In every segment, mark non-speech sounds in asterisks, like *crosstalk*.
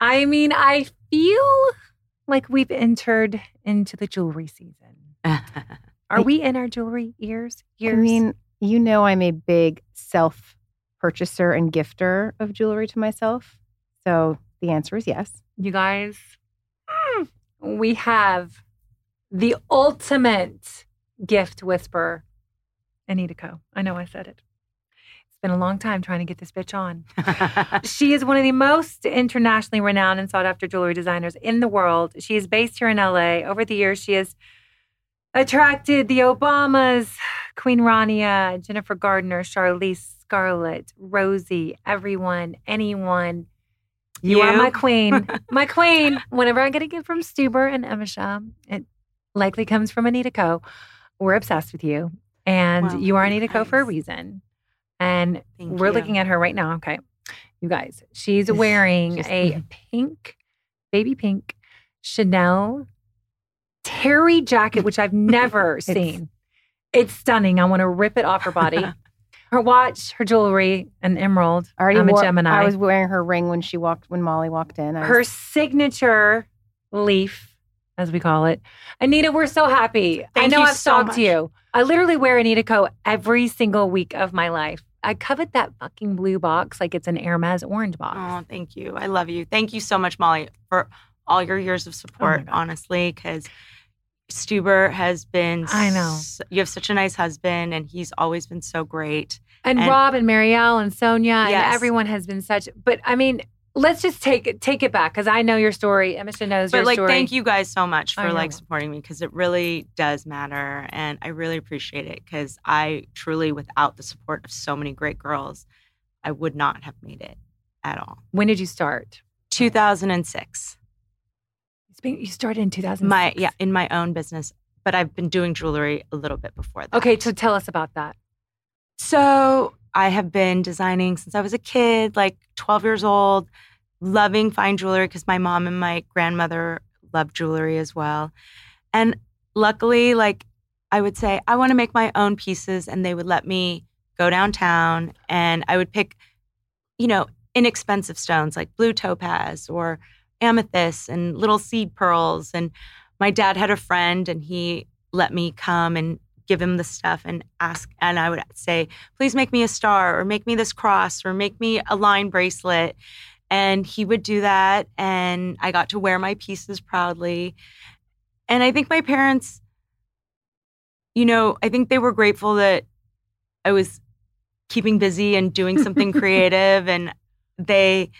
I mean, I feel like we've entered into the jewelry season. *laughs* Are we in our jewelry ears? I mean, you know, I'm a big self purchaser and gifter of jewelry to myself. So the answer is yes. you guys, mm, we have the ultimate gift whisperer, Anita Ko. I know I said it. Been a long time trying to get this bitch on. *laughs* she is one of the most internationally renowned and sought after jewelry designers in the world. She is based here in LA. Over the years, she has attracted the Obamas, Queen Rania, Jennifer Gardner, Charlize Scarlett, Rosie, everyone, anyone. You, are my queen. *laughs* my queen. Whenever I get a gift from Stuber and Emisha, it likely comes from Anita Ko. We're obsessed with you. And Wow, you are Anita Ko. for a reason. And Thank we're you. looking at her right now. Okay. You guys, she's *laughs* wearing Just- a pink, baby pink Chanel terry jacket, which I've never *laughs* seen. It's stunning. I want to rip it off her body. *laughs* her watch, her jewelry, an emerald. I already I'm wore- a Gemini. I was wearing her ring when she walked when Molly walked in. I her was- signature leaf, as we call it. Anita, we're so happy. I know I've so stalked much. you. I literally wear Anita Ko. every single week of my life. I covet that fucking blue box like it's an Hermes orange box. Oh, thank you. I love you. Thank you so much, Molly, for all your years of oh support, God. honestly, because Stuber has been. I know. s- You have such a nice husband, and he's always been so great. and, and- Rob and Marielle and Sonia and everyone has been such. But I mean, let's just take it take it back because I know your story. Emisha knows But your like, story. thank you guys so much for like supporting me because it really does matter, and I really appreciate it because I truly, without the support of so many great girls, I would not have made it at all. When did you start? 2006. You started in 2006. My yeah, in my own business, but I've been doing jewelry a little bit before that. Okay, so tell us about that. So I have been designing since I was a kid, like 12 years old, loving fine jewelry because my mom and my grandmother loved jewelry as well. And luckily, like I would say, I want to make my own pieces, and they would let me go downtown and I would pick, you know, inexpensive stones like blue topaz or amethyst and little seed pearls. And my dad had a friend and he let me come and give him the stuff and ask and I would say, please make me a star or make me this cross or make me a line bracelet. And he would do that. And I got to wear my pieces proudly. And I think my parents, you know, I think they were grateful that I was keeping busy and doing something *laughs* creative. And they,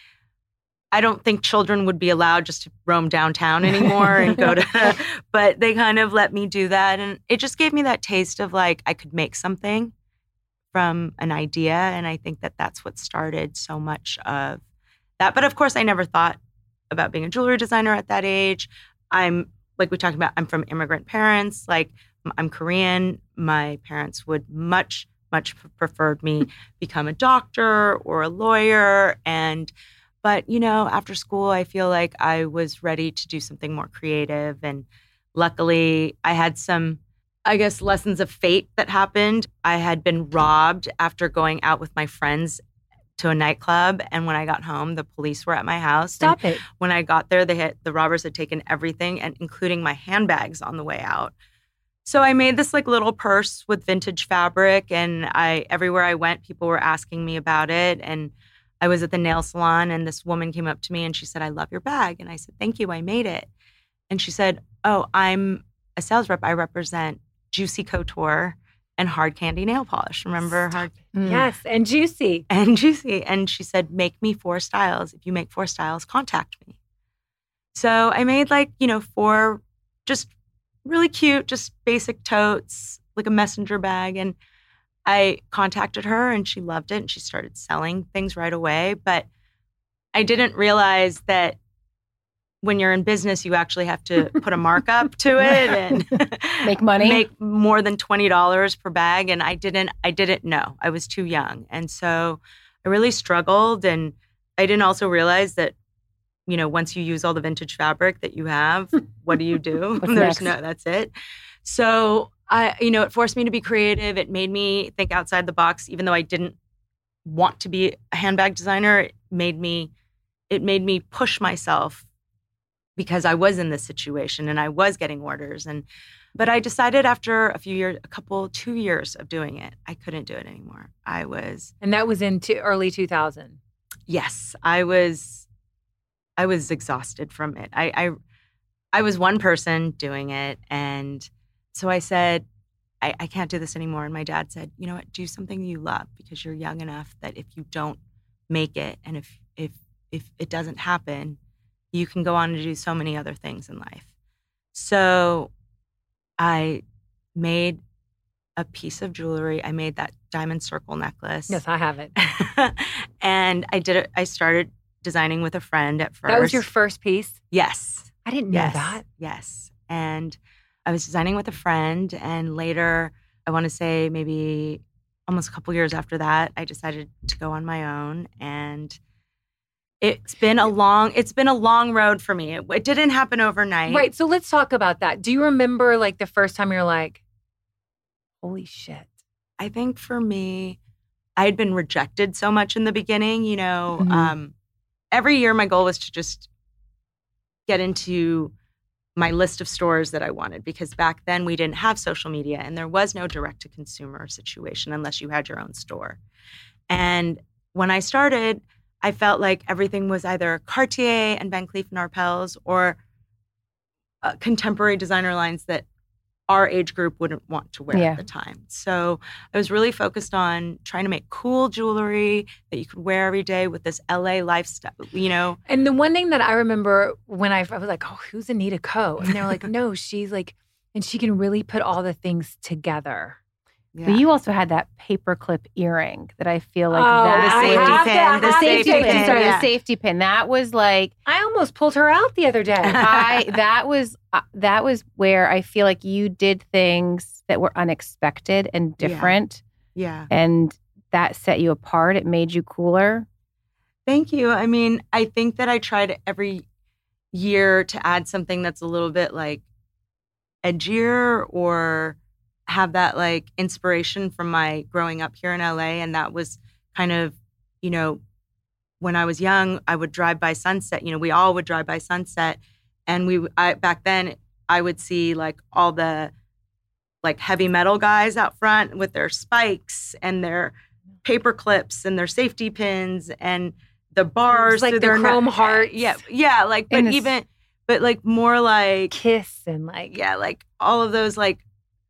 I don't think children would be allowed just to roam downtown anymore and go to, *laughs* *laughs* but they kind of let me do that. And it just gave me that taste of like I could make something from an idea. And I think that that's what started so much of that. But of course, I never thought about being a jewelry designer at that age. I'm, like we talked about, I'm from immigrant parents. Like I'm Korean. My parents would much, much preferred me *laughs* become a doctor or a lawyer. And but, you know, after school, I feel like I was ready to do something more creative. And luckily, I had some, I guess, lessons of fate that happened. I had been robbed after going out with my friends to a nightclub. And when I got home, the police were at my house. And Stop it. when I got there, they had, the robbers had taken everything, and including my handbags on the way out. So I made this like little purse with vintage fabric, and I everywhere I went, people were asking me about it. And I was at the nail salon, and this woman came up to me and she said, "I love your bag," and I said, "Thank you, I made it." And she said, "Oh, I'm a sales rep. I represent Juicy Couture and Hard Candy Nail Polish. Remember Hard Mm. Yes, and juicy. and Juicy?" And she said, "Make me four styles. If you make four styles, contact me." So I made like you know four, just really cute, just basic totes, like a messenger bag, and I contacted her and she loved it and she started selling things right away. But I didn't realize that when you're in business, you actually have to *laughs* put a markup to it and *laughs* Make money? make more than twenty dollars per bag. And I didn't, I didn't know. I was too young, and so I really struggled. And I didn't also realize that, you know, once you use all the vintage fabric that you have, *laughs* what do you do? There's next? no, that's it. So I, you know, it forced me to be creative. It made me think outside the box, even though I didn't want to be a handbag designer. It made me, it made me push myself because I was in this situation and I was getting orders. And but I decided after a few years, a couple, two years of doing it, I couldn't do it anymore. I was And that was in t- early 2000. yes, I was I was exhausted from it. I I, I was one person doing it. And so I said, I, I can't do this anymore. And my dad said, you know what, do something you love because you're young enough that if you don't make it and if if if it doesn't happen, you can go on to do so many other things in life. So I made a piece of jewelry. I made that diamond circle necklace. Yes, I have it. *laughs* and I did it. I started designing with a friend at first. That was your first piece? yes, I didn't know yes, that. yes. And I was designing with a friend, and later, I want to say maybe almost a couple years after that, I decided to go on my own, and it's been a long. It's been a long road for me. It, it didn't happen overnight. Right. So let's talk about that. Do you remember like the first time you're like, holy shit? I think for me, I had been rejected so much in the beginning. You know, Mhm. um, every year my goal was to just get into my list of stores that I wanted because back then we didn't have social media and there was no direct to consumer situation unless you had your own store. And when I started, I felt like everything was either Cartier and Van Cleef and Arpels or uh, contemporary designer lines that our age group wouldn't want to wear Yeah. at the time. So I was really focused on trying to make cool jewelry that you could wear every day with this LA lifestyle, you know. And the one thing that I remember when I, I was like, oh, who's Anita Ko? And they were like, *laughs* no, she's like, and she can really put all the things together. But you also had that paperclip earring that I feel like Oh, that I safety have pin, the the safety take pin, sorry, yeah. the safety pin. That was like I almost pulled her out the other day. *laughs* I that was uh, that was where I feel like you did things that were unexpected and Yeah. different, Yeah. and that set you apart. It made you cooler. Thank you. I mean, I think that I tried every year to add something that's a little bit like edgier or have that like inspiration from my growing up here in LA. And that was kind of, you know, when I was young, I would drive by sunset. You know, we all would drive by sunset. And we, I, back then, I would see like all the like heavy metal guys out front with their spikes and their paper clips and their safety pins and the bars like their chrome neck- hearts. Yeah, yeah, like but And the s- even but like more like Kiss and like, yeah, like all of those like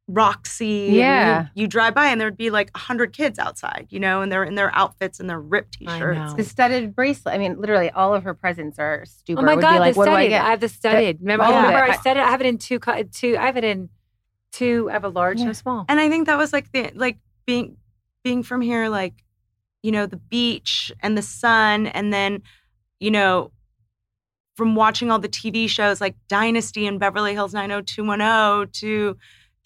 Roxy. Yeah. you, you drive by and there'd be like a hundred kids outside, you know, and they're in their outfits and their ripped t shirts. The studded bracelet. I mean, literally, all of her presents are stupid. Oh my God, like, the what do I studded. I have the studded. Remember, all of remember. I said it. I have it in two, co- two. I have it in two. I have a large and a small. And I think that was like the like being being from here, like, you know, the beach and the sun, and then, you know, from watching all the TV shows like Dynasty and Beverly Hills 90210 to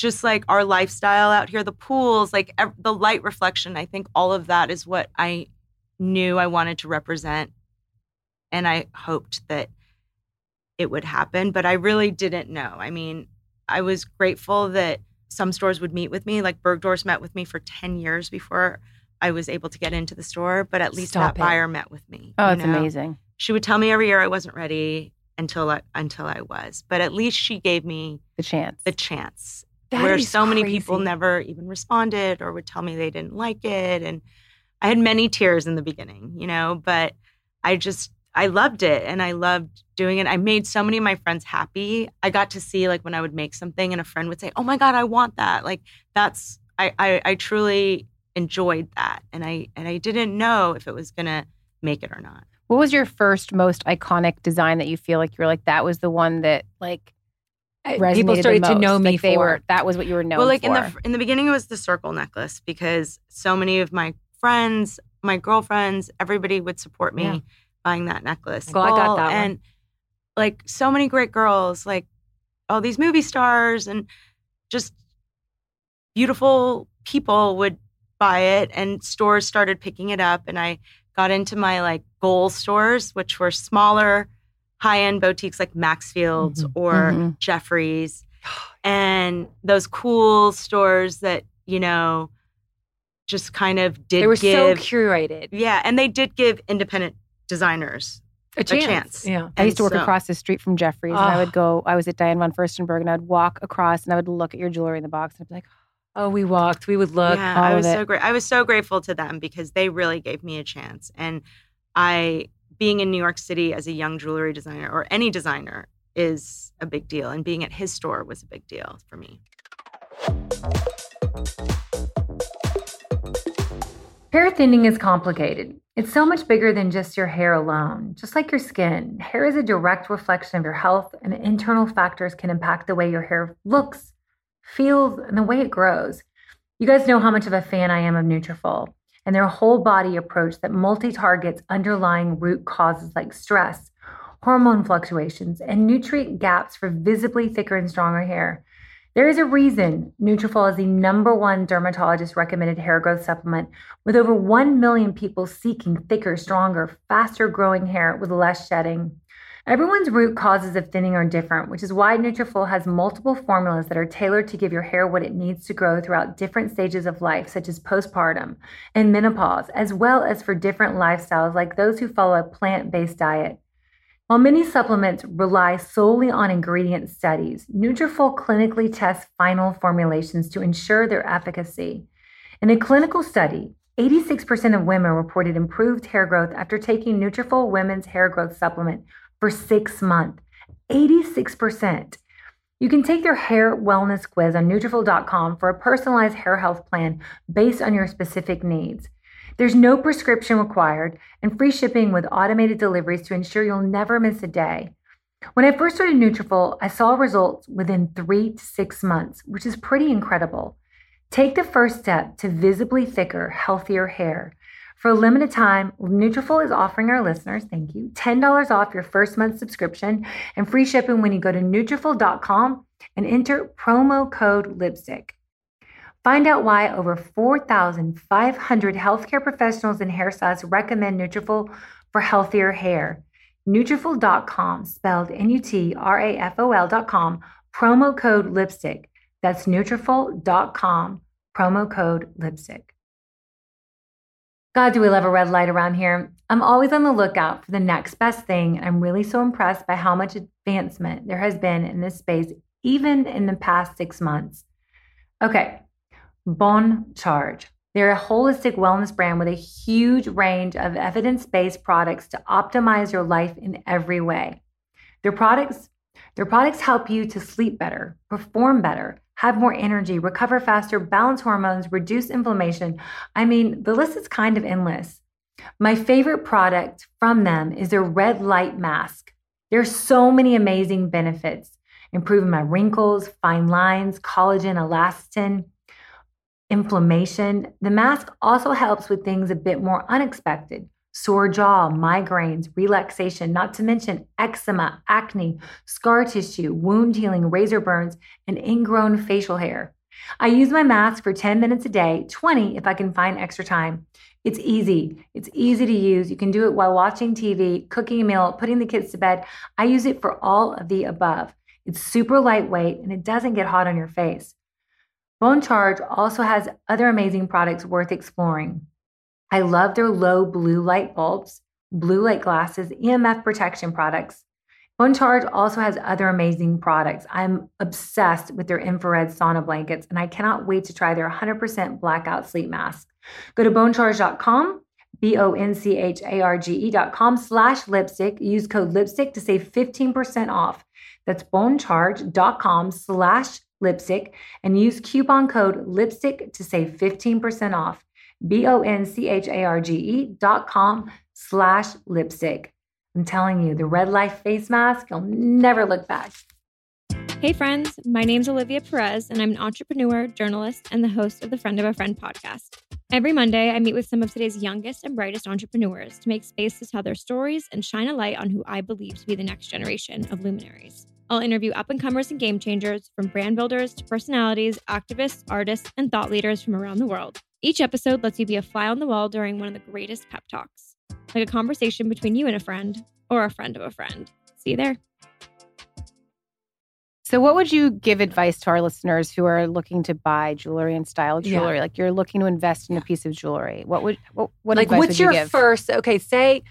just like our lifestyle out here, the pools, like ev- the light reflection. I think all of that is what I knew I wanted to represent. And I hoped that it would happen, but I really didn't know. I mean, I was grateful that some stores would meet with me. Like Bergdorf's met with me for 10 years before I was able to get into the store, but at least Stop that it. buyer met with me. oh, it's know? amazing. She would tell me every year I wasn't ready until I, until I was, but at least she gave me The chance. the chance. That where so many people never even responded or would tell me they didn't like it, and I had many tears in the beginning, you know, but I just I loved it and I loved doing it. I made so many of my friends happy. I got to see like when I would make something and a friend would say, "Oh my god, I want that." Like that's I I, I truly enjoyed that, and I and I didn't know if it was gonna make it or not. What was your first most iconic design that you feel like you're like that was the one that like People the started to know me like they for. were that was what you were known for. well, like for. in the in the beginning, it was the circle necklace because so many of my friends, my girlfriends, everybody would support me Yeah. buying that necklace. Well, I got All- that one. Like so many great girls, like all these movie stars and just beautiful people would buy it and stores started picking it up and I got into my like goal stores which were smaller high-end boutiques like Maxfield's Mhm. or Mhm. Jeffrey's *gasps* and those cool stores that you know just kind of did They were give so curated. yeah and they did give independent designers A chance. chance. Yeah. I used to work so- across the street from Jeffrey's, and I Ah. would go. I was at Diane von Furstenberg, and I'd walk across, and I would look at your jewelry in the box, and I'd be like, *gasps* Oh, we walked. We would look. yeah, I was so great. I was so grateful to them because they really gave me a chance. And I, being in New York City as a young jewelry designer or any designer, is a big deal. And being at his store was a big deal for me. Hair thinning is complicated. It's so much bigger than just your hair alone. Just like your skin, hair is a direct reflection of your health, and internal factors can impact the way your hair looks, feels, and the way it grows. You guys know how much of a fan I am of Nutrafol and their whole body approach that multi-targets underlying root causes like stress, hormone fluctuations, and nutrient gaps for visibly thicker and stronger hair. There is a reason Nutrafol is the number one dermatologist recommended hair growth supplement with over 1 million people seeking thicker, stronger, faster growing hair with less shedding. Everyone's root causes of thinning are different, which is why Nutrafol has multiple formulas that are tailored to give your hair what it needs to grow throughout different stages of life, such as postpartum and menopause, as well as for different lifestyles like those who follow a plant-based diet. While many supplements rely solely on ingredient studies, Nutrafol clinically tests final formulations to ensure their efficacy. In a clinical study, 86% of women reported improved hair growth after taking Nutrafol Women's Hair Growth Supplement for six months. 86%. You can take their hair wellness quiz on Nutrafol.com for a personalized hair health plan based on your specific needs. There's no prescription required and free shipping with automated deliveries to ensure you'll never miss a day. When I first started Nutrafol, I saw results within three to six months, which is pretty incredible. Take the first step to visibly thicker, healthier hair. For a limited time, Nutrafol is offering our listeners, thank you, $10 off your first month subscription and free shipping when you go to Nutrafol.com and enter promo code lipstick. Find out why over 4,500 healthcare professionals and hairstylists recommend Nutrafol for healthier hair. Nutrafol.com, spelled N-U-T-R-A-F-O-L.com, promo code lipstick. That's Nutrafol.com, promo code lipstick. God, do we love a red light around here? I'm always on the lookout for the next best thing. I'm really so impressed by how much advancement there has been in this space, even in the past six months. Okay, Bon Charge. They're a holistic wellness brand with a huge range of evidence based products to optimize your life in every way. Their products, their products help you to sleep better, perform better, have more energy, recover faster, balance hormones, reduce inflammation. I mean, the list is kind of endless. My favorite product from them is their red light mask. There's so many amazing benefits, improving my wrinkles, fine lines, collagen, elastin, inflammation. The mask also helps with things a bit more unexpected sore jaw, migraines, relaxation, not to mention eczema, acne, scar tissue, wound healing, razor burns, and ingrown facial hair. I use my mask for 10 minutes a day, 20 if I can find extra time. It's easy. It's easy to use. You can do it while watching TV, cooking a meal, putting the kids to bed. I use it for all of the above. It's super lightweight and it doesn't get hot on your face. Bon Charge also has other amazing products worth exploring. I love their low blue light bulbs, blue light glasses, EMF protection products. Bon Charge also has other amazing products. I'm obsessed with their infrared sauna blankets, and I cannot wait to try their 100% blackout sleep mask. Go to boncharge.com, B O N C H A R G E.com slash lipstick. Use code lipstick to save 15% off. That's boncharge.com slash lipstick and use coupon code lipstick to save 15% off. B O N C H A R G E dot com slash lipstick. I'm telling you, the red life face mask, you'll never look back. Hey, friends. My name's Olivia Perez, and I'm an entrepreneur, journalist, and the host of the Friend of a Friend podcast. Every Monday, I meet with some of today's youngest and brightest entrepreneurs to make space to tell their stories and shine a light on who I believe to be the next generation of luminaries. I'll interview up and comers and game changers, from brand builders to personalities, activists, artists, and thought leaders from around the world. Each episode lets you be a fly on the wall during one of the greatest pep talks, like a conversation between you and a friend, or a friend of a friend. See you there. So, what would you give advice to our listeners who are looking to buy jewelry and style Yeah. jewelry? Like you're looking to invest in a piece of jewelry. What would what, what like, what's would you your give? first? Okay, say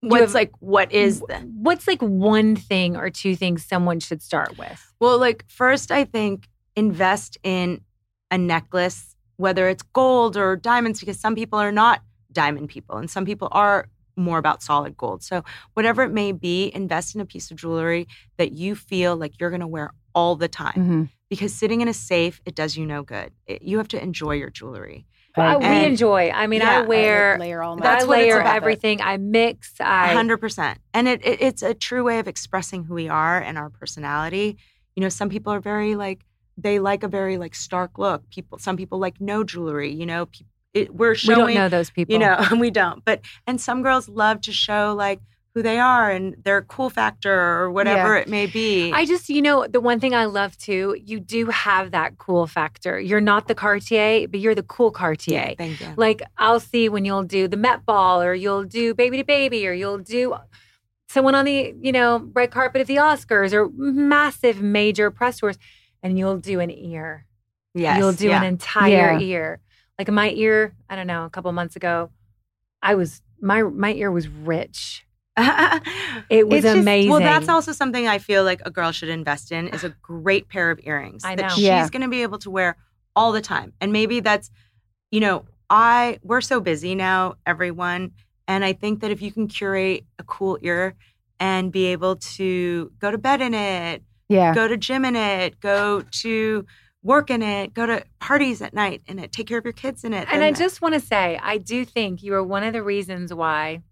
What's have- like what is the what's like one thing or two things someone should start with? Well, like first, I think invest in a necklace, whether it's gold or diamonds, because some people are not diamond people and some people are more about solid gold. So, whatever it may be, invest in a piece of jewelry that you feel like you're going to wear all the time. Mhm. Because sitting in a safe, it does you no good. It- you have to enjoy your jewelry. I, I- we enjoy. I mean, Yeah, I I wear. layer all my That's I layer about. everything. I mix. I hundred percent. And it, it it's a true way of expressing who we are and our personality. You know, some people are very like they like a very like stark look. People, some people like no jewelry. You know, pe- it, we're we showing. don't know those people. You know, *laughs* we don't. But and some girls love to show like who they are and their cool factor or whatever it may be. I just, you know, the one thing I love too, you do have that cool factor. You're not the Cartier, but you're the cool Cartier. Yeah, thank you. Like I'll see when you'll do the Met Ball or you'll do Baby to Baby or you'll do someone on the, you know, red carpet of the Oscars or massive major press tours and you'll do an ear. Yes, You'll do yeah. an entire Yeah. ear. Like my ear, I don't know, a couple months ago, I was my my ear was rich. *laughs* It was just- amazing. well, that's also something I feel like a girl should invest in is a *sighs* great pair of earrings I that know. she's Yeah. going to be able to wear all the time. And maybe that's, you know, I we're so busy now, everyone, and I think that if you can curate a cool ear and be able to go to bed in it, yeah. go to gym in it, go to work in it, go to parties at night in it, take care of your kids in it. And I just want to say, I do think you are one of the reasons why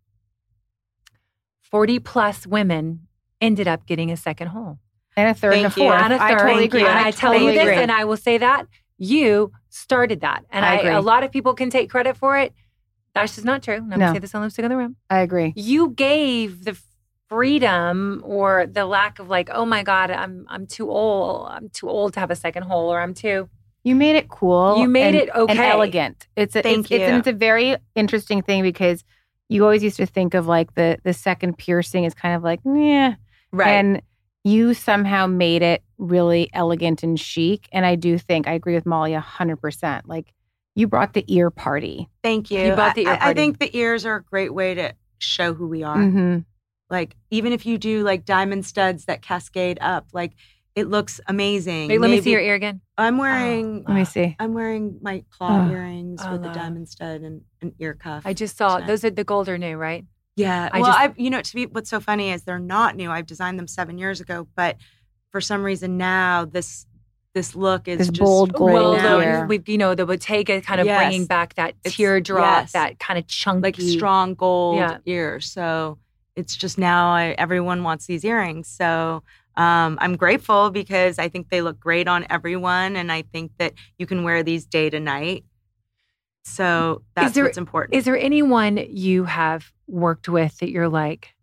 40 plus women ended up getting a second hole. and a third and a fourth. And a third. I totally Thank agree. And I tell you this, agree. and I will say that you started that. And I I, agree. a lot of people can take credit for it. That's just not true. I'm No. going to say this on Lipstick in the Room. I agree. You gave the freedom or the lack of like, oh my God, I'm I'm too old. I'm too old to have a second hole, or I'm too. You made it cool. You made and- it okay. and elegant. It's a, Thank it's, it's, and you. it's a very interesting thing because you always used to think of like the the second piercing is kind of like yeah, right. and you somehow made it really elegant and chic. And I do think I agree with Molly a hundred percent. Like you brought the ear party. Thank you. You bought the ear I, I think the ears are a great way to show who we are. hmm Like even if you do like diamond studs that cascade up, like it looks amazing. Wait, let me see your ear again. I'm oh, wearing Let me see. I'm wearing my claw Oh. earrings Oh, with a diamond stud and an ear cuff. I just saw Check. those are the gold are new, right? Yeah. I well, just- I you know to be what's so funny is they're not new. I've designed them seven years ago, but for some reason now this this look is This just bold gold right well, now. ear. we've you know the Bottega kind of Yes. bringing back that teardrop, yes. that kind of chunky, like strong gold Yeah. ear. So it's just now I, everyone wants these earrings. So um, I'm grateful because I think they look great on everyone, and I think that you can wear these day to night. So that's there- what's important. Is there anyone you have worked with that you're like,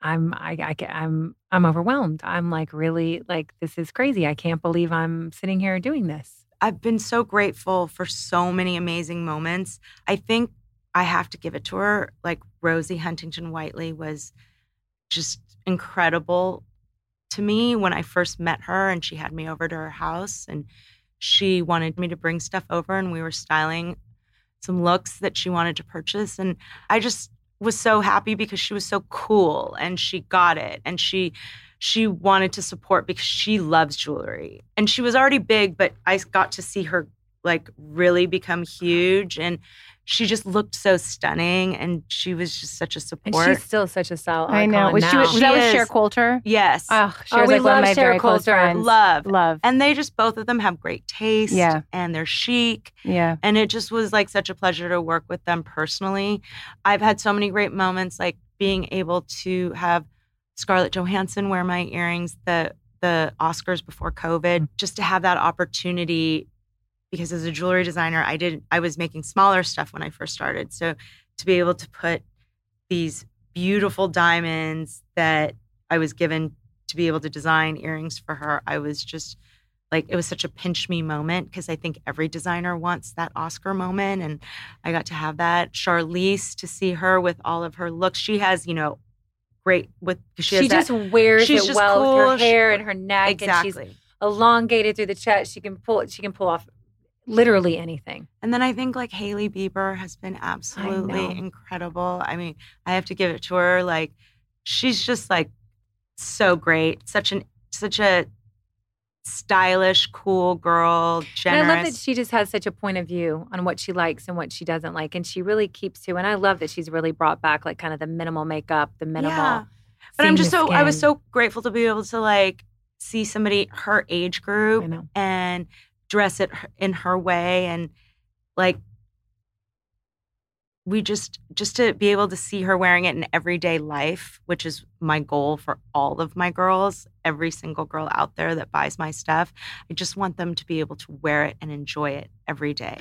I'm I, I I'm I'm overwhelmed. I'm like really like this is crazy. I can't believe I'm sitting here doing this. I've been so grateful for so many amazing moments. I think I have to give it to her. Like Rosie Huntington Whiteley was just incredible to me when I first met her and she had me over to her house and she wanted me to bring stuff over and we were styling some looks that she wanted to purchase and I just was so happy because she was so cool and she got it and she she wanted to support because she loves jewelry and she was already big but i got to see her like really become huge and she just looked so stunning and she was just such a And support she's still such a style I know. icon Was she now. was that with She Cher is. Coulter? yes Oh, Oh, Cher's we like one of love my Cher very Coulter. love Love. and they just both of them have great taste Yeah. and they're chic Yeah. and it just was like such a pleasure to work with them personally i've had so many great moments like being able to have scarlett johansson wear my earrings the the oscars before covid mm. just to have that opportunity because as a jewelry designer, I did I was making smaller stuff when I first started. So to be able to put these beautiful diamonds that I was given to be able to design earrings for her, I was just like it was such a pinch me moment because I think every designer wants that Oscar moment, and I got to have that. Charlize to see her with all of her looks, she has you know great with she, She, has just wears she's it just well with cool. her She- hair and her that, neck, and she's exactly. elongated through the chest. She can pull. She can pull off literally anything. And then I think like Hailey Bieber has been absolutely know. incredible. I mean, I have to give it to her. Like, she's just like so great. Such an such a stylish, cool girl. Generous. And I love that she just has such a point of view on what she likes and what she doesn't like, and she really keeps to. And I love that she's really brought back like kind of the minimal makeup, the minimal. Yeah. But I'm just so I was so grateful to be able to like see somebody her age I group and dress it in her way and like we just just to be able to see her wearing it in everyday life which is my goal for all of my girls every single girl out there that buys my stuff i just want them to be able to wear it and enjoy it every day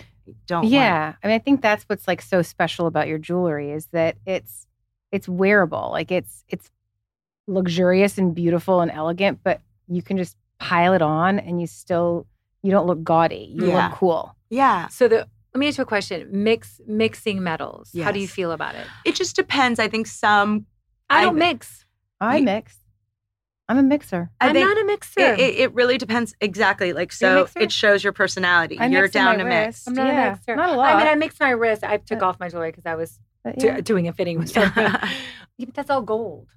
don't Yeah. I mean, I think that's what's like so special about your jewelry is that it's it's wearable. Like it's it's luxurious and beautiful and elegant, but you can just pile it on and you still you don't look gaudy. You Yeah. look cool. yeah So the let me ask you a question: mix mixing metals. How do you feel about it? it just depends i think some I I- don't mix. I You- mix. I'm a mixer. I I'm not a mixer. It, it, it really depends exactly. Like so, it shows your personality. I You're mix down my to wrist. mix. I'm not Yeah, a mixer. not a I mean, lot. I mixed my wrist. I took Uh, off my jewelry because I was But do- doing a fitting with *laughs* someone. yeah, but that's all gold.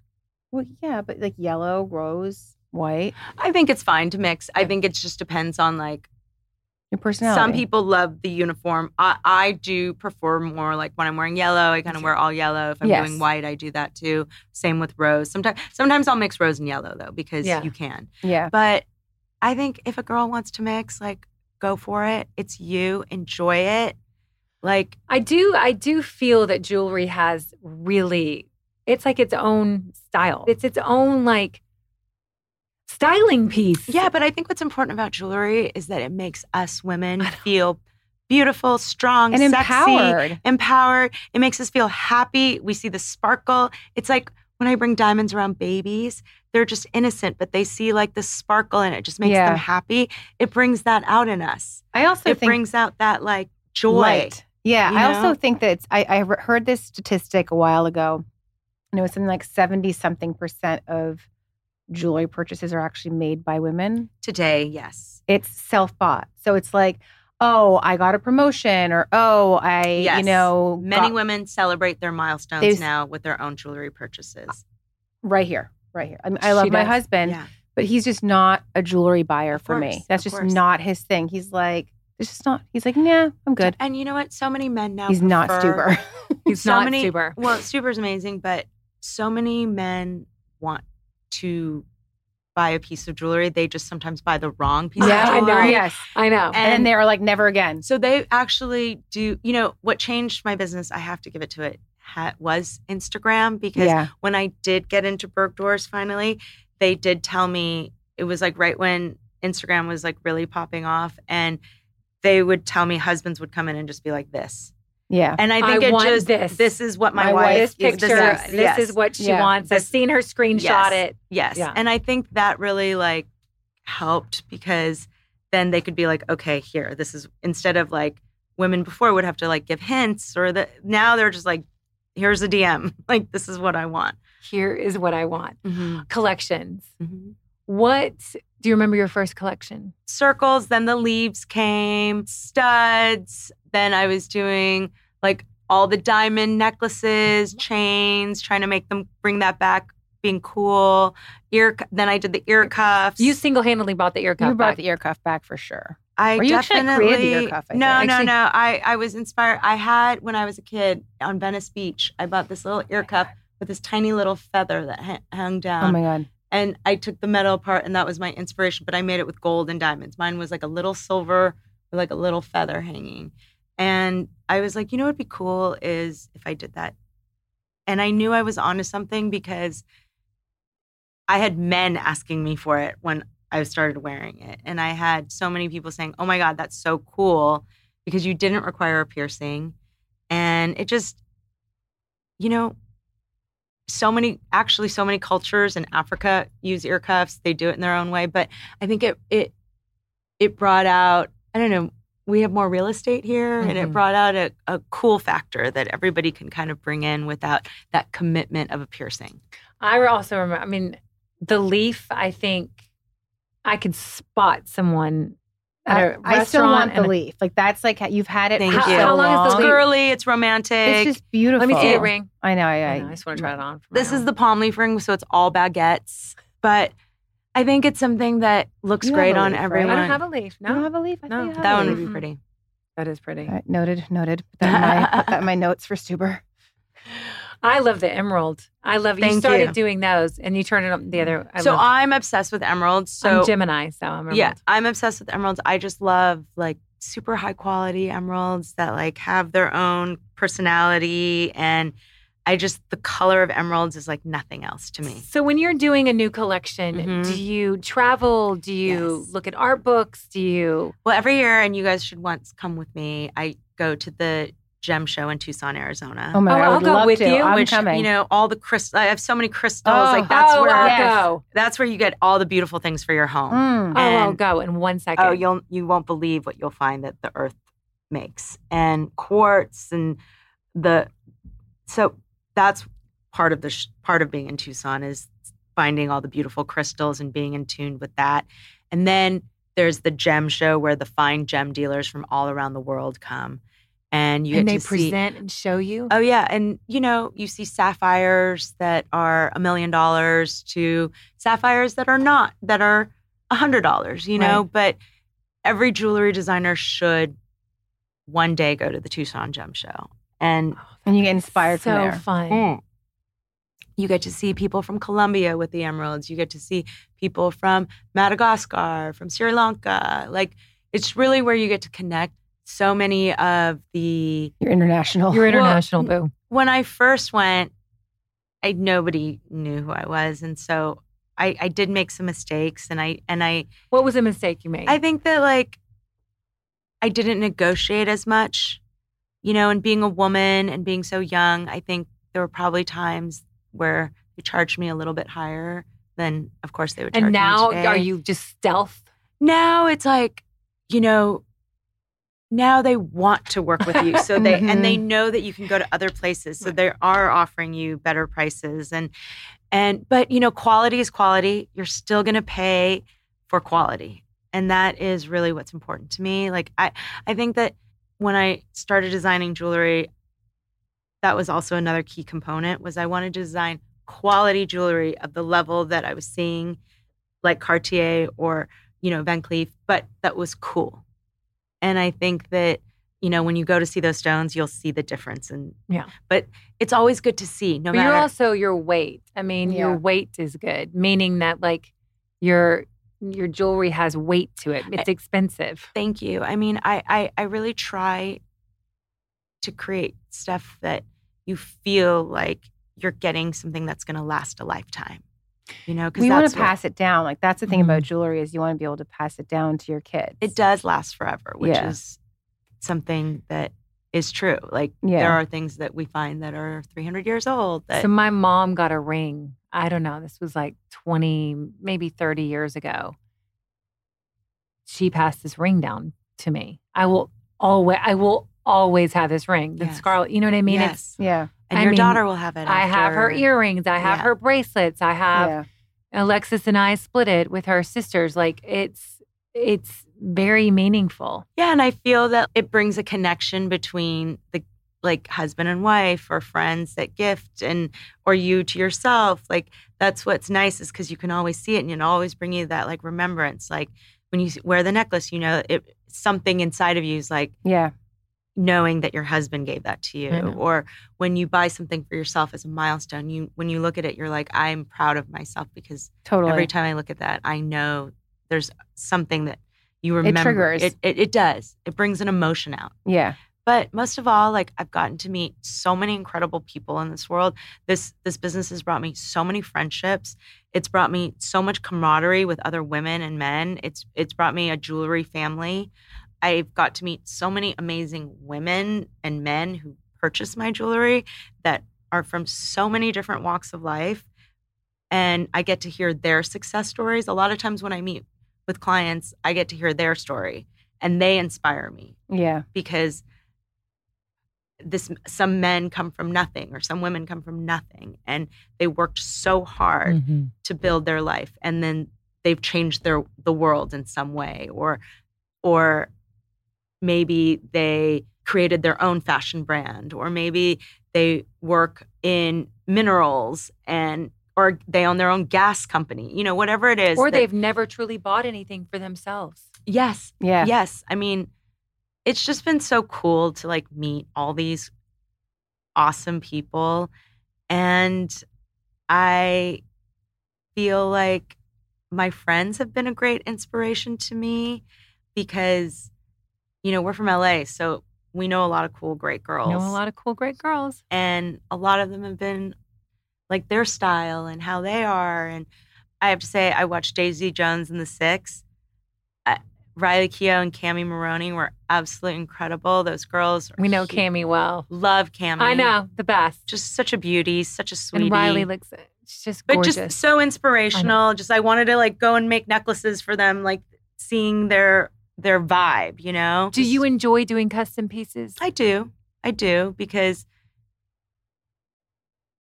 Well, yeah, but like yellow, rose, white, I think it's fine to mix. I think it just depends on like your personality. some people love the uniform. I, I do prefer more like when I'm wearing yellow, I kind of wear all yellow. If I'm Yes. doing white, I do that too. Same with rose. Sometimes sometimes I'll mix rose and yellow though because Yeah. you can. Yeah. But I think if a girl wants to mix, like go for it. It's you. Enjoy it. Like I do. I do feel that jewelry has really. It's like its own style. It's its own like styling piece. Yeah, but I think what's important about jewelry is that it makes us women feel beautiful, strong, And sexy, empowered. empowered. It makes us feel happy. We see the sparkle. It's like when I bring diamonds around babies, they're just innocent, but they see like the sparkle and it just makes Yeah. them happy. It brings that out in us. I also it think brings out that like joy. light. Yeah, you I also think that it's, I, I heard this statistic a while ago. And it was something like 70 something percent of jewelry purchases are actually made by women. Today, yes. It's self bought. So it's like, oh, I got a promotion or oh, I, you know, Many got- women celebrate their milestones There's- now with their own jewelry purchases. right here, right here. I, mean, I love She my does. husband, Yeah. but he's just not a jewelry buyer Of for me. That's just course. not his thing. He's like, it's just not, he's like, nah, I'm good. And you know what? So many men now He's not prefer- Stuber. *laughs* He's so not many, super. Well, Stuber's amazing, but so many men want to buy a piece of jewelry. They just sometimes buy the wrong piece Yeah, I of know. jewelry. Yes. I know. And, then they're like, never again. So they actually do. You know what changed my business? I have to give it to it. Ha- was Instagram because Yeah. when I did get into Bergdorf's finally, they did tell me it was like right when Instagram was like really popping off, and they would tell me husbands would come in and just be like this. Yeah. And I think I it want just this. is what my, My wife this is picture, this, this yes. is what she Yeah. wants. I've seen her screenshot Yes. it. Yes. Yeah. And I think that really like helped because then they could be like, okay, here, this is instead of like women before would have to like give hints or that now they're just like, here's a DM. *laughs* Like, this is what I want. Here is what I want. Collections. Mhm. What do you remember your first collection? Circles, then the leaves came, studs. Then I was doing like all the diamond necklaces, mm-hmm. chains, trying to make them bring that back, being cool. Ear, then I did the ear cuffs. You single handedly bought the ear cuff. You brought back. the ear cuff back for sure. I Or you actually definitely created the ear cuff, I no, think. no, Actually- no. I I was inspired. I had when I was a kid on Venice Beach. I bought this little ear cuff with this tiny little feather that ha- hung oh down. oh my God. and I took the metal apart, and that was my inspiration. But I made it with gold and diamonds. Mine was like a little silver with like a little feather hanging, and I was like, you know, what'd be cool is if I did that, and I knew I was onto something because I had men asking me for it when I started wearing it. And I had so many people saying, Oh my God, that's so cool because you didn't require a piercing. And it just, you know, so many actually so many cultures in Africa use ear cuffs. They do it in their own way. But I think it it it brought out, I don't know, we have more real estate here and it Mhm. brought out a, a cool factor that everybody can kind of bring in without that commitment of a piercing. I also remember. I mean, the leaf. I think I could spot someone at a I. I still want the leaf. Like that's like you've had it Thank for you. How long is the long. leaf? Girly, it's romantic. It's just beautiful. Let me see the ring. I know. I, I, I, know, I just want to try it on. This is own. the palm leaf ring, so it's all baguettes. But I think it's something that looks You great on leaf, right? everyone. I don't have a leaf. You don't No, have a leaf. I No. thought that one leaf. would be pretty. that is pretty. All right, noted. Noted. Put that, my, put *laughs* that uh, my notes for Stuber. I love the emerald. I love. you started you. doing those, and you turned it on the other. I so love, I'm obsessed with emeralds. So I'm Gemini, so I'm emerald. yeah, I'm obsessed with emeralds. I just love like super high quality emeralds that like have their own personality and I just the color of emeralds is like nothing else to me. So when you're doing a new collection, Mhm. do you travel? Do you Yes. look at art books? Do you? Well, every year, and you guys should once come with me. I go to the gem show in Tucson, Arizona. Oh my Oh, god, I I'll would go love with to. you. I'm which coming. you know all the crystals. I have so many crystals. Oh. like that's oh, where I'll Yes. go. that's where you get all the beautiful things for your home. Mm. Oh, I'll go in one second. Oh, you'll you won't believe what you'll find that the earth makes and quartz and the so that's part of the sh- part of being in Tucson is finding all the beautiful crystals and being in tune with that. And then there's the gem show where the fine gem dealers from all around the world come and you and get they to see present and show you. Oh yeah, and you know, you see sapphires that are a million dollars to sapphires that are not that are a hundred dollars. You know, but every jewelry designer should one day go to the Tucson Gem Show, and oh. And you get inspired so from there. fun. Hmm. you get to see people from Colombia with the emeralds. You get to see people from Madagascar, from Sri Lanka. Like it's really where you get to connect so many of the You're international. You're Well, international, boo. when I first went, I nobody knew who I was, and so I, I did make some mistakes, and I and I What was a mistake you made? I think that like I didn't negotiate as much, you know, and being a woman and being so young, I think there were probably times where they charged me a little bit higher than, of course, they would. charge and now, are you just stealth? now it's like you know now they want to work with you so they and they mm-hmm. know that you can go to other places so they are offering you better prices and and but you know quality is quality you're still going to pay for quality and that is really what's important to me like i i think that when i started designing jewelry that was also another key component was i wanted to design quality jewelry of the level that i was seeing like cartier or you know, Van Cleef, but that was cool. And I think that, you know, when you go to see those stones, you'll see the difference. And Yeah. but it's always good to see, no but matter. you're also your weight. I mean, your weight is good, meaning that like your your jewelry has weight to it. Eh it's expensive. Thank you. I mean, I, I I really try to create stuff that you feel like you're getting something that's going to last a lifetime. You know, because we want that's to what- pass it down. Like that's the thing about mm-hmm. jewelry is you want to be able to pass it down to your kids. it does last forever, which Yeah. is something that is true. Like Yeah. there are things that we find that are 300 years old. That So my mom got a ring. I don't know. This was like 20, maybe 30 years ago. She passed this ring down to me. I will always I will always have this ring. The Yes. scarlet, you know what I mean? It's yes, Yeah. and I your mean, daughter will have it. I have her earrings, I have Yeah. her bracelets, I have yeah. Alexis and I split it with her sisters. Like it's it's very meaningful. Yeah, and I feel that it brings a connection between the like husband and wife or friends that gift and or you to yourself. Like that's what's nice is because you can always see it and it always bring you that like remembrance. Like when you wear the necklace, you know it something inside of you is like Yeah. knowing that your husband gave that to you or when you buy something for yourself as a milestone you when you look at it you're like i'm proud of myself because Totally. every time i look at that i know there's something that you remember triggers. it, it, it does it brings an emotion out yeah. But most of all, like I've gotten to meet so many incredible people in this world. This this business has brought me so many friendships. It's brought me so much camaraderie with other women and men. It's it's brought me a jewelry family. I've got to meet so many amazing women and men who purchase my jewelry that are from so many different walks of life. And I get to hear their success stories. A lot of times when I meet with clients, I get to hear their story and they inspire me Yeah. because this some men come from nothing or some women come from nothing and they worked so hard Mhm. to build their life and then they've changed their the world in some way or or maybe they created their own fashion brand or maybe they work in minerals and or they own their own gas company you know whatever it is Or that- they've never truly bought anything for themselves. yes Yeah. Yes. I mean, it's just been so cool to like meet all these awesome people. And I feel like my friends have been a great inspiration to me because, you know, we're from LA. So we know a lot of cool, great girls. Know a lot of cool, great girls. and a lot of them have been like their style and how they are. And I have to say, I watched Daisy Jones and the Six. I, Riley Keough and Cami Morrone were absolutely incredible. Those girls, are We know Cami well. Love Cami. I know the best. just such a beauty, such a sweetie. and Riley looks she's just but just so inspirational. Just I wanted to like go and make necklaces for them, like seeing their their vibe. You know. Do you enjoy doing custom pieces? I do. I do because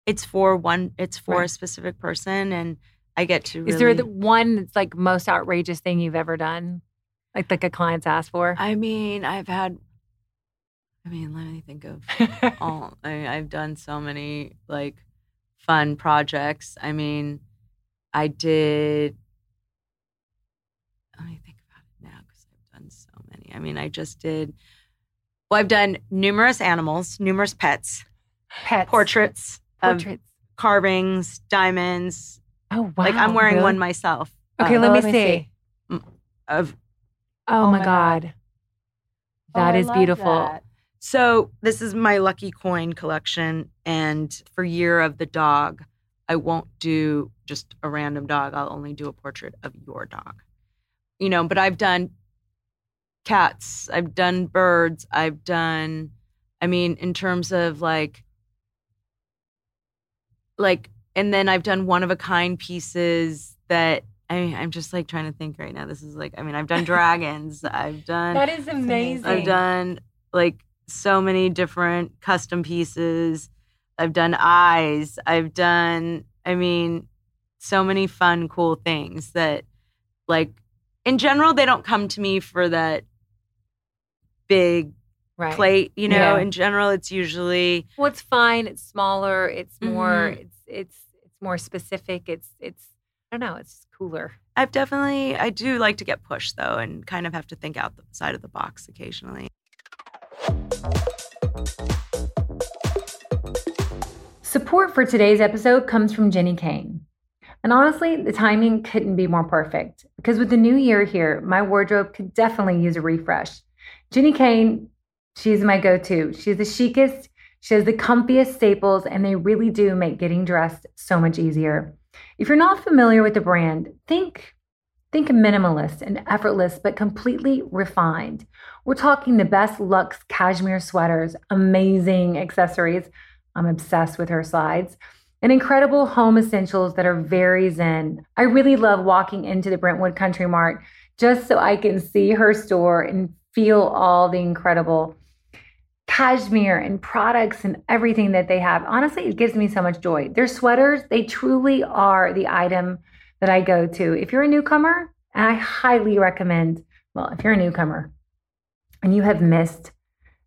it's for one it's for a specific person and I get to really Is there the one that's like most outrageous thing you've ever done? Like like a client's asked for? I mean, I've had I mean, let me think of all *laughs* I, I've done so many like fun projects. I mean, I did let me think about it now because I've done so many. I mean, I just did well, I've done numerous animals, numerous pets, Pets. portraits, of Portraits. carvings, diamonds. Oh wow. like I'm wearing really? one myself. Okay, um, let, Oh, me let me see. see. Of Oh, Oh my my god. God. Oh, that Oh, is beautiful. that. so this is my lucky coin collection, and for year of the dog, I won't do just a random dog. I'll only do a portrait of your dog. You know, but I've done cats, I've done birds, I've done. I mean, in terms of like, like, and then I've done one of a kind pieces that. I, I'm just like trying to think right now. This is like, I mean, I've done dragons. I've done That is amazing. I've done like so many different custom pieces. I've done eyes. I've done, I mean, so many fun, cool things that, like, in general, they don't come to me for that big right. plate. You know, Yeah. in general, it's usually, Well, it's fine. It's smaller. It's more. Mhm. It's it's it's more specific. It's it's. I don't know. It's just cooler. I've definitely, I do like to get pushed though and kind of have to think outside of the box occasionally. Support for today's episode comes from Jenni Kayne. And honestly, the timing couldn't be more perfect because with the new year here, my wardrobe could definitely use a refresh. Jenni Kayne, she's my go to. She's the chicest, she has the comfiest staples, and they really do make getting dressed so much easier. If you're not familiar with the brand, think think minimalist and effortless but completely refined. We're talking the best luxe cashmere sweaters, amazing accessories. I'm obsessed with her slides. And incredible home essentials that are very zen. I really love walking into the Brentwood Country Mart just so I can see her store and feel all the incredible cashmere and products and everything that they have. Honestly, it gives me so much joy. Their sweaters, they truly are the item that I go to. If you're a newcomer, and I highly recommend, well, if you're a newcomer and you have missed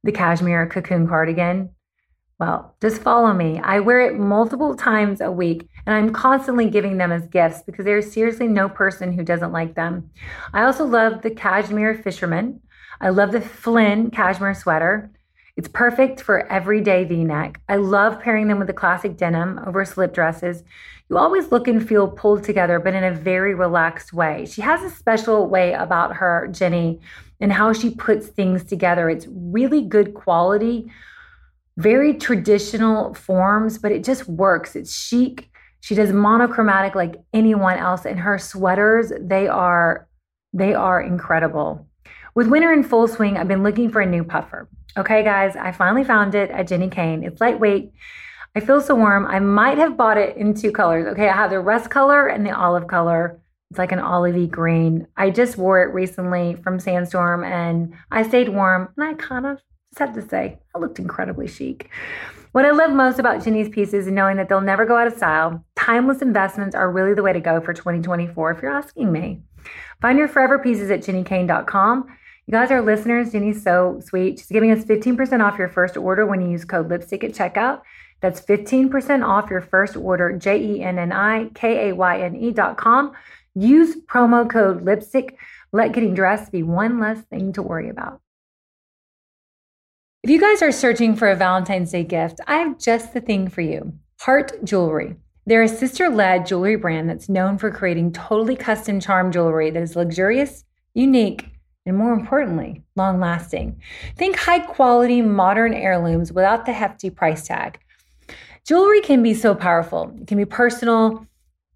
the cashmere cocoon cardigan, well, just follow me. I wear it multiple times a week and I'm constantly giving them as gifts because there's seriously no person who doesn't like them. I also love the cashmere fisherman. I love the Flynn cashmere sweater. It's perfect for everyday v neck. I love pairing them with the classic denim over slip dresses. You always look and feel pulled together, but in a very relaxed way. She has a special way about her, Jenni, and how she puts things together. It's really good quality, very traditional forms, but it just works. It's chic. She does monochromatic like anyone else, and her sweaters, they are they are incredible. With winter in full swing, I've been looking for a new puffer. Okay, guys, I finally found it at Jenni Kayne. It's lightweight. I feel so warm. I might have bought it in two colors. Okay, I have the rust color and the olive color. It's like an olivey green. I just wore it recently from Sandstorm and I stayed warm and I kind of just have to say, I looked incredibly chic. What I love most about Jenni's pieces is knowing that they'll never go out of style. Timeless investments are really the way to go for 2024, if you're asking me. Find your forever pieces at jennikayne.com. You guys are listeners. Jenni's so sweet. She's giving us 15% off your first order when you use code lipstick at checkout. That's 15% off your first order, J E N N I K A Y N E dot com. Use promo code lipstick. Let getting dressed be one less thing to worry about. If you guys are searching for a Valentine's Day gift, I have just the thing for you Hart Jewelry. They're a sister led jewelry brand that's known for creating totally custom charm jewelry that is luxurious, unique, and more importantly, long lasting. Think high quality modern heirlooms without the hefty price tag. Jewelry can be so powerful, it can be personal.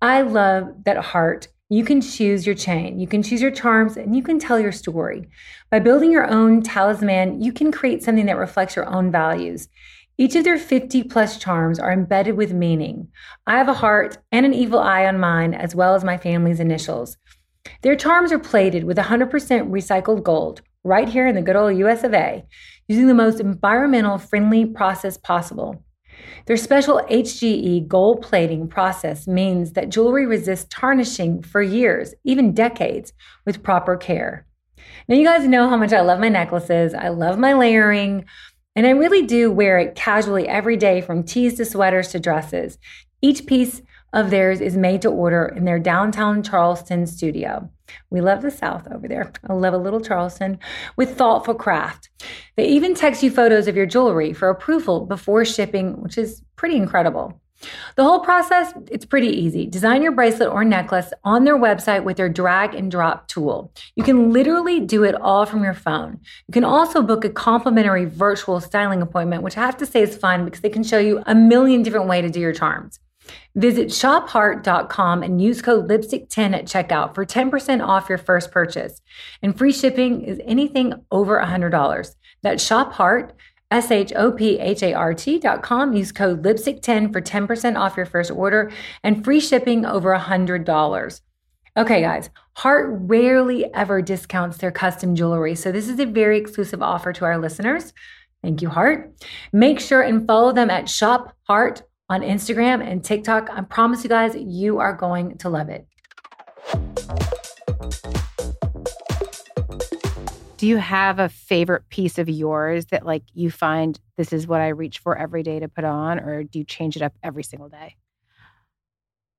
I love that Hart. You can choose your chain, you can choose your charms, and you can tell your story. By building your own talisman, you can create something that reflects your own values. Each of their 50 plus charms are embedded with meaning. I have a heart and an evil eye on mine, as well as my family's initials. Their charms are plated with 100% recycled gold right here in the good old US of A, using the most environmental friendly process possible. Their special HGE gold plating process means that jewelry resists tarnishing for years, even decades, with proper care. Now, you guys know how much I love my necklaces. I love my layering. And I really do wear it casually every day from tees to sweaters to dresses. Each piece of theirs is made to order in their downtown Charleston studio. We love the South over there. I love a little Charleston with thoughtful craft. They even text you photos of your jewelry for approval before shipping, which is pretty incredible. The whole process, it's pretty easy. Design your bracelet or necklace on their website with their drag and drop tool. You can literally do it all from your phone. You can also book a complimentary virtual styling appointment, which I have to say is fun because they can show you a million different ways to do your charms. Visit shophart.com and use code lipstick10 at checkout for 10% off your first purchase. And free shipping is anything over $100. That's shophart, S H O P H A R T dot com. Use code lipstick10 for 10% off your first order and free shipping over $100. Okay, guys, Hart rarely ever discounts their custom jewelry. So this is a very exclusive offer to our listeners. Thank you, Hart. Make sure and follow them at Shop Hart on Instagram and TikTok. I promise you guys, you are going to love it. Do you have a favorite piece of yours that like you find this is what I reach for every day to put on or do you change it up every single day?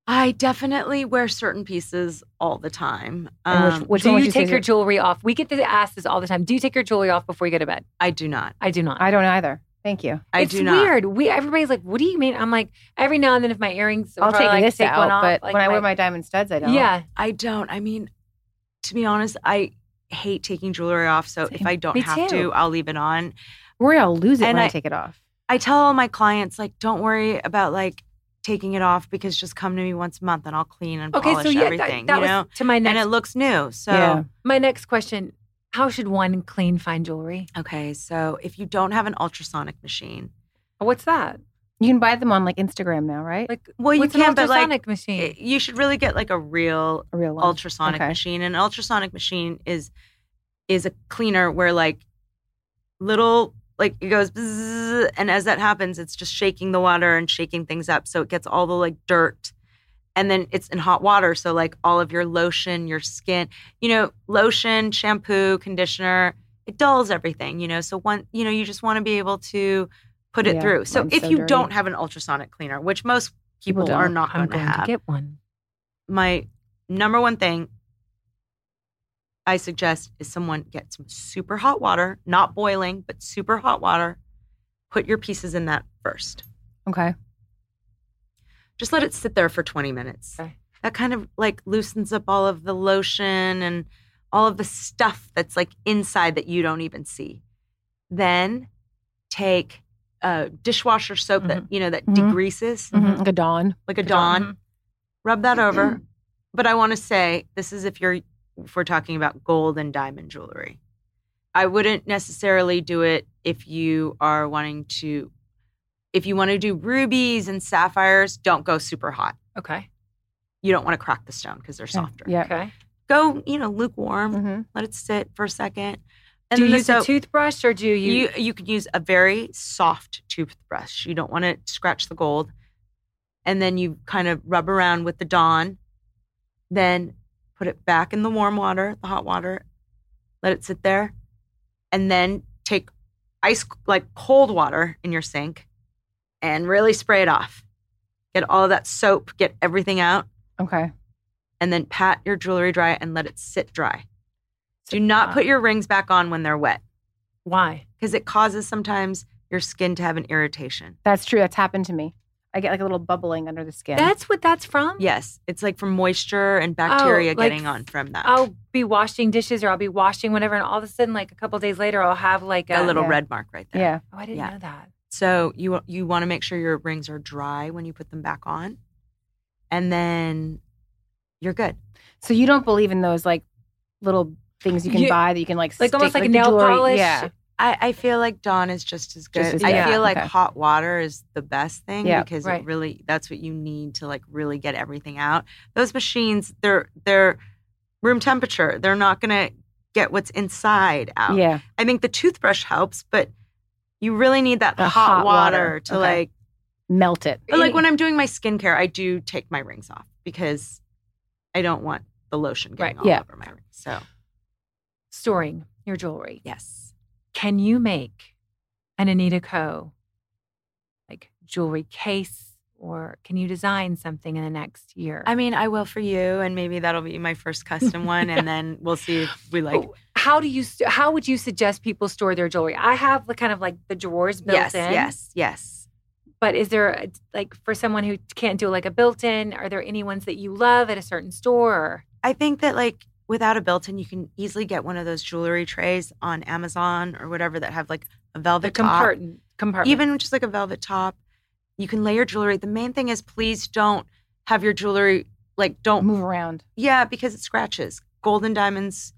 I definitely wear certain pieces all the time. And which- Um, which do you you take your your- jewelry off? We get to ask this all the time. Do you take your jewelry off before you go to bed? I do not. I do not. I don't either. Thank you. I it's do not. weird. We everybody's like, "What do you mean?" I'm like, every now and then, if my earrings, I'll take like, this take out, one off, but like when I wear my diamond studs, I don't. yeah, I don't. I mean, to be honest, I hate taking jewelry off. So if I don't Me have too. to, I'll leave it on. Worry I'll lose it And when I, I- take it off. I tell all my clients, like, don't worry about like taking it off because just come to me once a month and I'll clean and okay. polish So yeah, everything. that you was know, to my next, and it looks new. So Yeah. my next question: How should one clean fine jewelry? okay, so if you don't have an ultrasonic machine, oh, What's that? You can buy them on like Instagram now, right? Like, well, you can, an but like ultrasonic machine? you should really get like a real a real one. ultrasonic Okay. machine. And an ultrasonic machine is is a cleaner where like little like it goes bzzz, and as that happens, it's just shaking the water and shaking things up, so it gets all the like dirt. And then it's in hot water, so like all of your lotion, your skin, you know, lotion, shampoo, conditioner, it dulls everything, you know. So one, you know, you just want to be able to put it Yeah, through. So if so you dirty. don't have an ultrasonic cleaner, which most People people, are not going to going to have, get one. my number one thing I suggest is someone get some super hot water, not boiling, but super hot water, put your pieces in that first. Okay. Just let it sit there for 20 minutes. Okay. That kind of like loosens up all of the lotion and all of the stuff that's like inside that you don't even see. Then take a dishwasher soap that, you know, that Mhm. degreases Mhm. Like a dawn. like a Mm-hmm. Dawn. Dawn. Rub that over. but I want to say this is if you're if we're talking about gold and diamond jewelry. I wouldn't necessarily do it if you are wanting to if you want to do rubies and sapphires, don't go super hot. Okay. You don't want to crack the stone because they're softer. Yeah. Okay. Go, you know, lukewarm. hmm Let it sit for a second. do you then the use a toothbrush or do you? you you could use a very soft toothbrush. You don't want to scratch the gold. And then you kind of rub around with the Dawn. Then put it back in the warm water, the hot water. Let it sit there. And then take ice like cold water in your sink and really spray it off. Get all of that soap, get everything out, Okay. and then pat your jewelry dry and let it sit dry. Do not dry. put your rings back on when they're wet Why? because it causes sometimes your skin to have an irritation. That's true. That's happened to me. I get like a little bubbling under the skin. That's what that's from. Yes, it's like from moisture and bacteria Oh, like getting on from that. I'll be washing dishes or I'll be washing whatever, and all of a sudden, like a couple days later, I'll have like a, a little Yeah. red mark right there. yeah. Oh, I didn't Yeah. know that. So you you want to make sure your rings are dry when you put them back on, and then you're good. So you don't believe in those like little things you can You- buy that you can like Like almost stick, like nail jewelry- polish. Yeah. I, I feel like Dawn is just as good. Just as I feel like Okay. hot water is the best thing Yeah. because Right. it really that's what you need to like really get everything out. Those machines, they're they're room temperature. They're not gonna get what's inside out. Yeah. I think the toothbrush helps, but you really need that The hot, hot water, water. to Okay. like Melt it. But like when I'm doing my skincare, I do take my rings off because I don't want the lotion getting Right. all Yeah. over my rings. So Storing your jewelry. yes, Can you make an Anita Ko. like jewelry case, or can you design something in the next year? I mean I will for you, and maybe that'll be my first custom *laughs* one, and then we'll see if we like. Oh, how do you? How would you suggest people store their jewelry? I have the kind of like the drawers built yes, in. yes, yes. But is there a- like for someone who can't do like a built-in? Are there any ones that you love at a certain store? I think that like without a built-in, you can easily get one of those jewelry trays on Amazon or whatever that have like a The velvet top. compartment, compartment. even just like a velvet top. You can lay your jewelry. The main thing is please don't have your jewelry like don't Move around. Yeah, because it scratches. Gold and diamonds,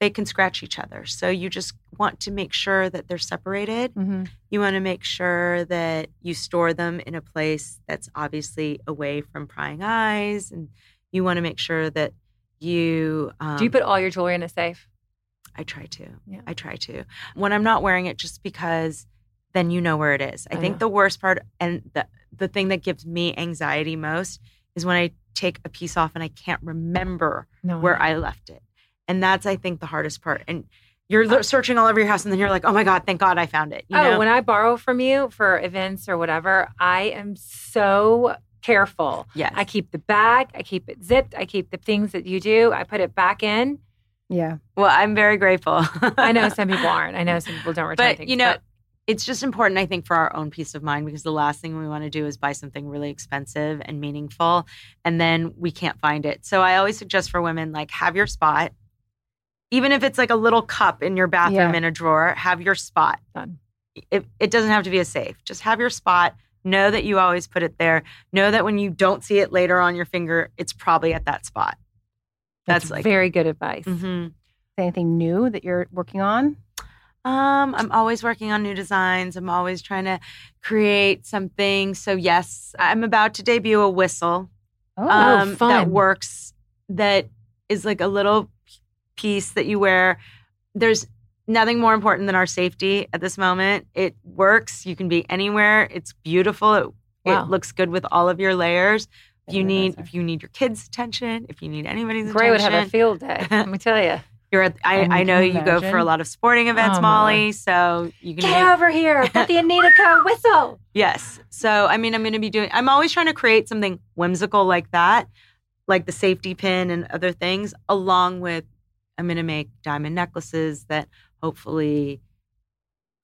they can scratch each other. So you just want to make sure that they're separated. hmm You want to make sure that you store them in a place that's obviously away from prying eyes. And you want to make sure that you. Um, do you put all your jewelry in a safe? I try to. Yeah. I try to. When I'm not wearing it, just because then you know where it is. I, I think know. the worst part and the the thing that gives me anxiety most is when I take a piece off and I can't remember No. where I left it. And that's I think the hardest part. And you're lo- searching all over your house and then you're like, "Oh my god, thank God I found it." You oh, know? when I borrow from you for events or whatever, I am so careful. yes. I keep the bag, I keep it zipped, I keep the things that you do, I put it back in. Yeah. well, I'm very grateful. *laughs* I know *laughs* some people aren't. I know some people don't return but things. you know, it's just important, I think, for our own peace of mind because the last thing we want to do is buy something really expensive and meaningful, and then we can't find it. So I always suggest for women like have your spot, even if it's like a little cup in your bathroom Yeah. in a drawer. Have your spot. Done. It, it doesn't have to be a safe. Just have your spot. Know that you always put it there. Know that when you don't see it later on your finger, it's probably at that spot. that's, That's like very good advice. Mhm. Anything new that you're working on? Um, I'm always working on new designs. I'm always trying to create something. So yes, I'm about to debut a whistle Oh, um, that works. That is like a little piece that you wear. There's nothing more important than our safety at this moment. It works. You can be anywhere. It's beautiful. It, Wow. it looks good with all of your layers. If you need, if you need your kids' attention, if you need anybody's Gray would have a field day. *laughs* Let me tell you. you're at. I, I know you you go for a lot of sporting events, Oh, my Molly. So you can Get get- over here. I've the *laughs* Anita Ko. whistle. Yes. So, I mean, I'm going to be doing, I'm always trying to create something whimsical like that, like the safety pin and other things, along with, I'm going to make diamond necklaces that hopefully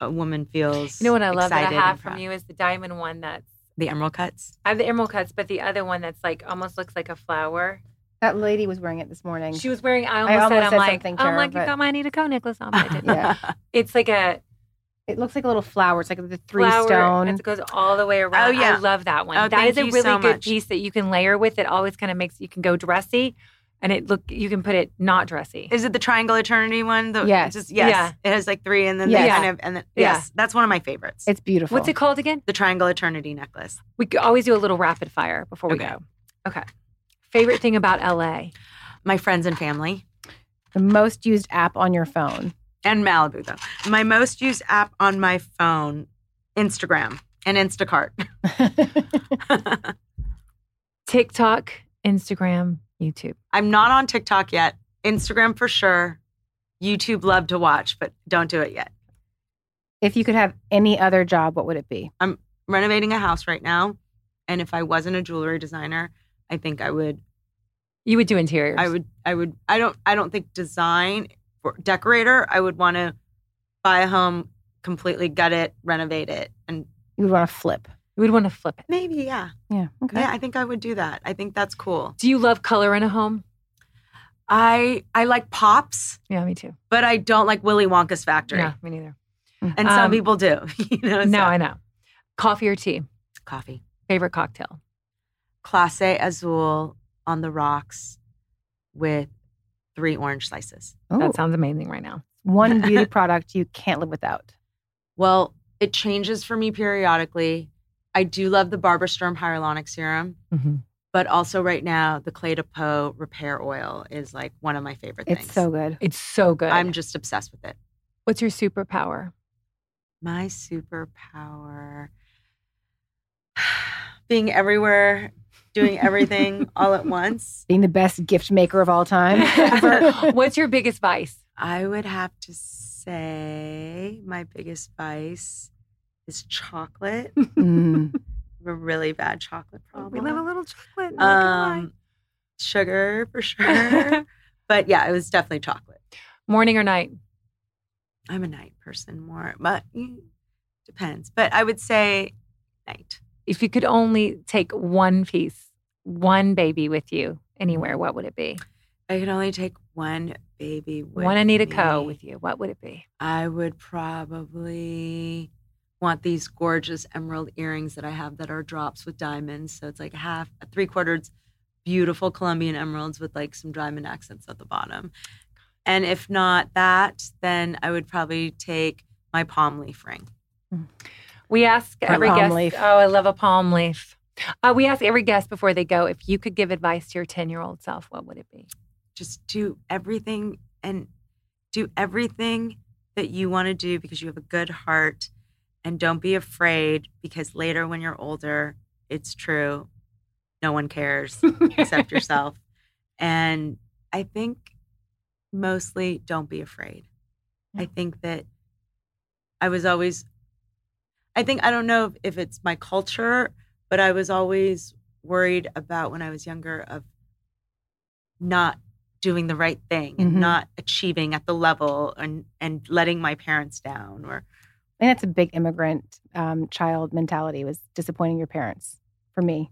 a woman feels. You know what I love that I have from you is the diamond one that's The emerald cuts. I have the emerald cuts, but the other one that's like almost looks like a flower. That lady was wearing it this morning. She was wearing. I I almost, said, almost I'm like, something, I'm Tara, like, you got my Anita Ko necklace on, but I *laughs* didn't. Yeah. It's like a It looks like a little flower. It's like the three flower, stone. and It goes all the way around. Oh, yeah. I love that one. Oh, that thank is a you really so good much. piece that you can layer with. It always kind of makes you can go dressy, and it look you can put it not dressy. Is it the Triangle Eternity one? The, Yes. Just, yes. Yeah. It has like three and then Yes. Yeah. kind of, and then, Yeah. yes, that's one of my favorites. it's beautiful. What's it called again? the Triangle Eternity necklace. We always do a little rapid fire before we Okay. go. Okay. Favorite thing about LA? My friends and family. The most used app on your phone. and Malibu though. My most used app on my phone, Instagram and Instacart. *laughs* *laughs* TikTok, Instagram, YouTube. I'm not on TikTok yet. Instagram for sure. YouTube love to watch, but don't do it yet. if you could have any other job, what would it be? I'm renovating a house right now, and if I wasn't a jewelry designer, I think I would You would do interiors. I would I would I don't I don't think design for decorator, I would want to buy a home, completely gut it, renovate it, and You would want to flip. You would want to flip it. maybe yeah. Yeah. Okay. Yeah, I think I would do that. I think that's cool. Do you love color in a home? I I like pops. Yeah, me too. but I don't like Willy Wonka's factory. Yeah, me neither. And some Um, people do. *laughs* you know, No, so- I know. Coffee or tea? coffee. Favorite cocktail? Clase Azul on the rocks with three orange slices. Ooh, That sounds amazing right now. one *laughs* beauty product you can't live without. Well, it changes for me periodically. I do love the Barbara Sturm hyaluronic serum, Mm-hmm. but also right now the Clé de Peau repair oil is like one of my favorite things. It's so good. It's so good. I'm just obsessed with it. What's your superpower? My superpower *sighs* being everywhere, doing everything *laughs* all at once. Being the best gift maker of all time. *laughs* *laughs* What's your biggest vice? I would have to say my biggest vice is chocolate. I Mm. *laughs* have a really bad chocolate problem. We love a little chocolate. um, sugar for *laughs* sure. but yeah, it was definitely chocolate. Morning or night? I'm a night person more, but depends. But I would say night. If you could only take one piece, one baby with you anywhere, what would it be? I could only take one baby with one Anita Ko. with you. What would it be? I would probably want these gorgeous emerald earrings that I have that are drops with diamonds. So it's like a half, three quarters beautiful Colombian emeralds with like some diamond accents at the bottom. And if not that, then I would probably take my palm leaf ring. We ask A every guest. leaf. Oh, I love a palm leaf. Uh, we ask every guest before they go if you could give advice to your 10 year old self, what would it be? Just do everything and do everything that you want to do because you have a good heart. And don't be afraid because later when you're older, it's true. No one cares. except *laughs* yourself. And I think mostly don't be afraid. I think that I was always, I think, I don't know if, it's my culture, but I was always worried about when I was younger of not doing the right thing and Mhm. not achieving at the level and, and letting my parents down or I think that's a big immigrant um, child mentality was disappointing your parents for me.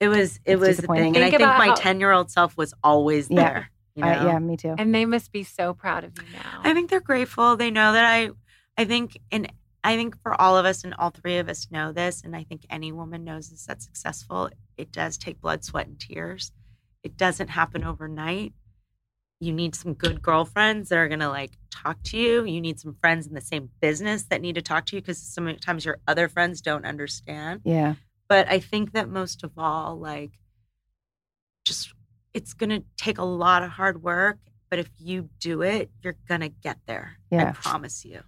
it was it It's was the disappointing. thing. And I think my 10 year old self was always Yeah. there. You I- yeah, me too. And they must be so proud of you now. I think they're grateful. They know that I I think and I think for all of us and all three of us know this, and I think any woman knows this that's successful, it does take blood, sweat, and tears. It doesn't happen overnight. You need some good girlfriends that are gonna like talk to you. You need some friends in the same business that need to talk to you because sometimes your other friends don't understand. Yeah. But I think that most of all, like, just it's gonna take a lot of hard work. But if you do it, you're gonna get there. Yeah. I promise you.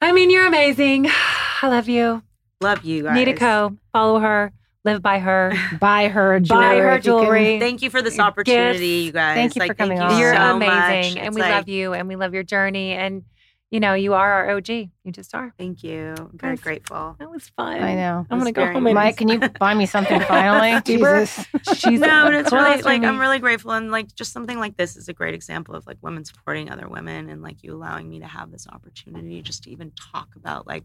I mean, you're amazing. *sighs* I love you. Love you guys. Nita Ko. Follow her. Live by *laughs* her. Buy her jewelry. Buy her if you can. jewelry. Thank you for this opportunity, gifts. you guys. Thank you for coming thank on. you You're so amazing, much. and It's we like- love you, and we love your journey. And you know, you are our OG. You just are. Thank you. I'm very Yes. grateful. That was fun. I know. I'm gonna go very home and Mike, can you *laughs* buy me something finally? *laughs* Bieber? Jesus. She's no, but it's really like me. I'm really grateful, and like just something like this is a great example of like women supporting other women, and like you allowing me to have this opportunity just to even talk about like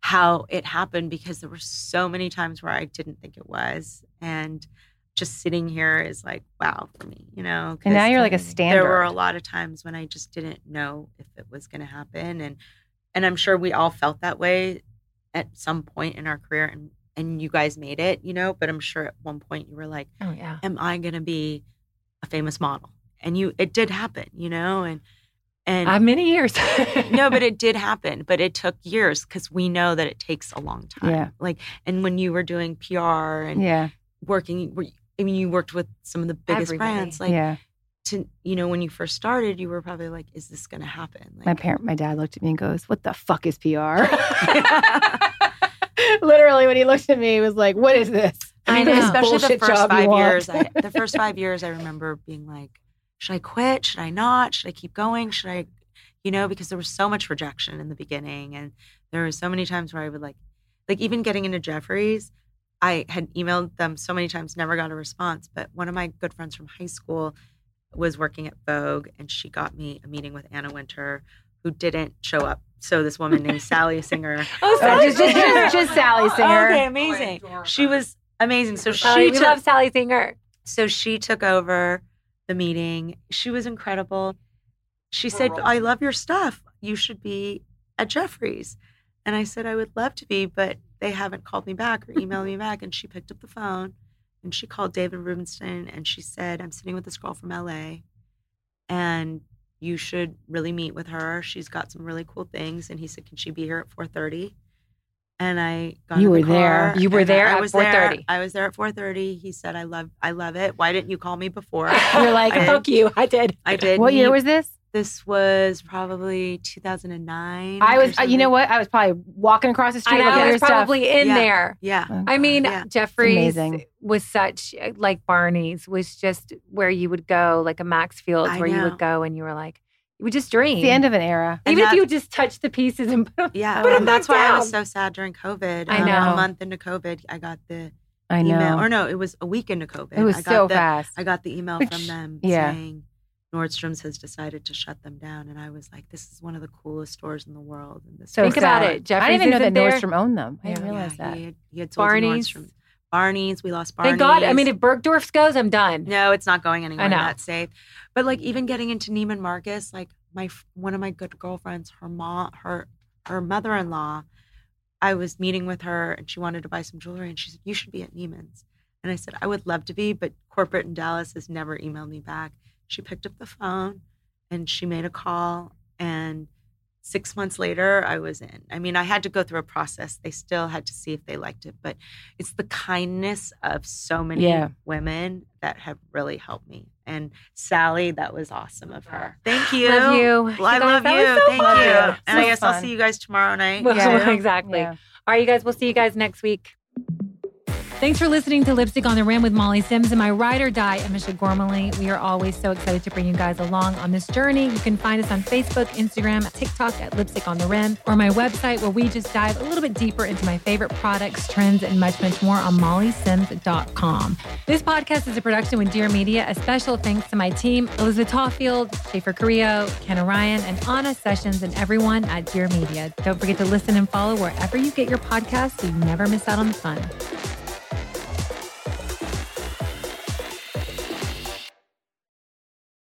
how it happened because there were so many times where I didn't think it was, and just sitting here is like wow for me, you know. And now you're like a standard. there were a lot of times when I just didn't know if it was going to happen, and and I'm sure we all felt that way at some point in our career, and and you guys made it, you know. But I'm sure at one point you were like Oh yeah. am I going to be a famous model? And you, it did happen, you know, and and Uh, many years. *laughs* no, but it did happen, but it took years because we know that it takes a long time. Yeah. Like, and when you were doing PR and yeah, working, were- I mean, you worked with some of the biggest Everybody. brands. Like, yeah. to you know, when you first started, you were probably like, "Is this going to happen?" Like, My parent, my dad looked at me and goes, "What the fuck is PR?" *laughs* *laughs* Literally, when he looked at me, he was like, "What is this?" I mean, know. especially the first five years. I, the first five years, I remember being like, should I quit? Should I not? Should I keep going? Should I, you know, because there was so much rejection in the beginning, and there were so many times where I would like, like even getting into Jeffrey's, I had emailed them so many times, never got a response. But one of my good friends from high school was working at Vogue, and she got me a meeting with Anna Wintour, who didn't show up. So this woman named Sally Singer. *laughs* oh, Sally just, just, just, just Sally oh, Singer. Okay, amazing. Oh she was amazing. So she Oh, we took, love Sally Singer. so she took over the meeting. She was incredible. She said, I love your stuff. You should be at Jeffrey's. And I said, I would love to be, but they haven't called me back or emailed me back. And she picked up the phone and she called David Rubenstein and she said, I'm sitting with this girl from LA and you should really meet with her. She's got some really cool things. And he said, Can she be here at 4:30? And I got You the were there. You were there I at was there. 4:30. I was there at 4:30. He said, "I love, I love it. Why didn't you call me before?" *laughs* You're like, I. Fuck you. I did. I did. What year was this? this? Was probably 2009. I was. uh, You know what? I was probably walking across the I street know. I at your was stuff. probably in Yeah. there. Yeah. Oh, I mean, Yeah. Jeffrey's was such like Barney's was just where you would go, like a Maxfields, I where you would go and you were like, you would just dream. It's the end of an era. And Even if that- you just touch the pieces and put them. Yeah, Put 'em and that's back why I was so sad during COVID. I Um, know. A month into COVID, I got the I email, or no, it was a week into COVID. it was I got so the, fast. I got the email Which- from them yeah. saying Nordstrom's has decided to shut them down, and I was like, "This is one of the coolest stores in the world." And this So Think about sad. it. Jeffrey's I didn't even know that isn't there. Nordstrom owned them. I didn't Yeah. realize yeah, that. He had, he had sold to Barney's. Nordstrom. Barney's. We lost Barney's. Thank God. I mean, if Bergdorf's goes, I'm done. No, it's not going anywhere. I know. That's safe. But like even getting into Neiman Marcus, like my one of my good girlfriends, her mom, her her mother-in-law, I was meeting with her and she wanted to buy some jewelry and she said, "You should be at Neiman's." And I said, "I would love to be, but corporate in Dallas has never emailed me back." She picked up the phone and she made a call and six months later i was in i mean i had to go through a process they still had to see if they liked it but it's the kindness of so many Yeah. women that have really helped me and sally that was awesome of her thank you Love you. well, i guys, love you so thank fun. you and i So guess i'll see you guys tomorrow night Well, Yeah. *laughs* exactly. Yeah. All right, you guys, we'll see you guys next week. Thanks for listening to Lipstick on the Rim with Molly Sims and my ride or die, Amisha Gormley. We are always so excited to bring you guys along on this journey. You can find us on Facebook, Instagram, TikTok at Lipstick on the Rim, or my website where we just dive a little bit deeper into my favorite products, trends, and much, much more on mollysims.com. This podcast is a production with Dear Media. A special thanks to my team, Elizabeth Tawfield, Schaefer Carrillo, Ken Ryan, and Anna Sessions, and everyone at Dear Media. Don't forget to listen and follow wherever you get your podcasts so you never miss out on the fun.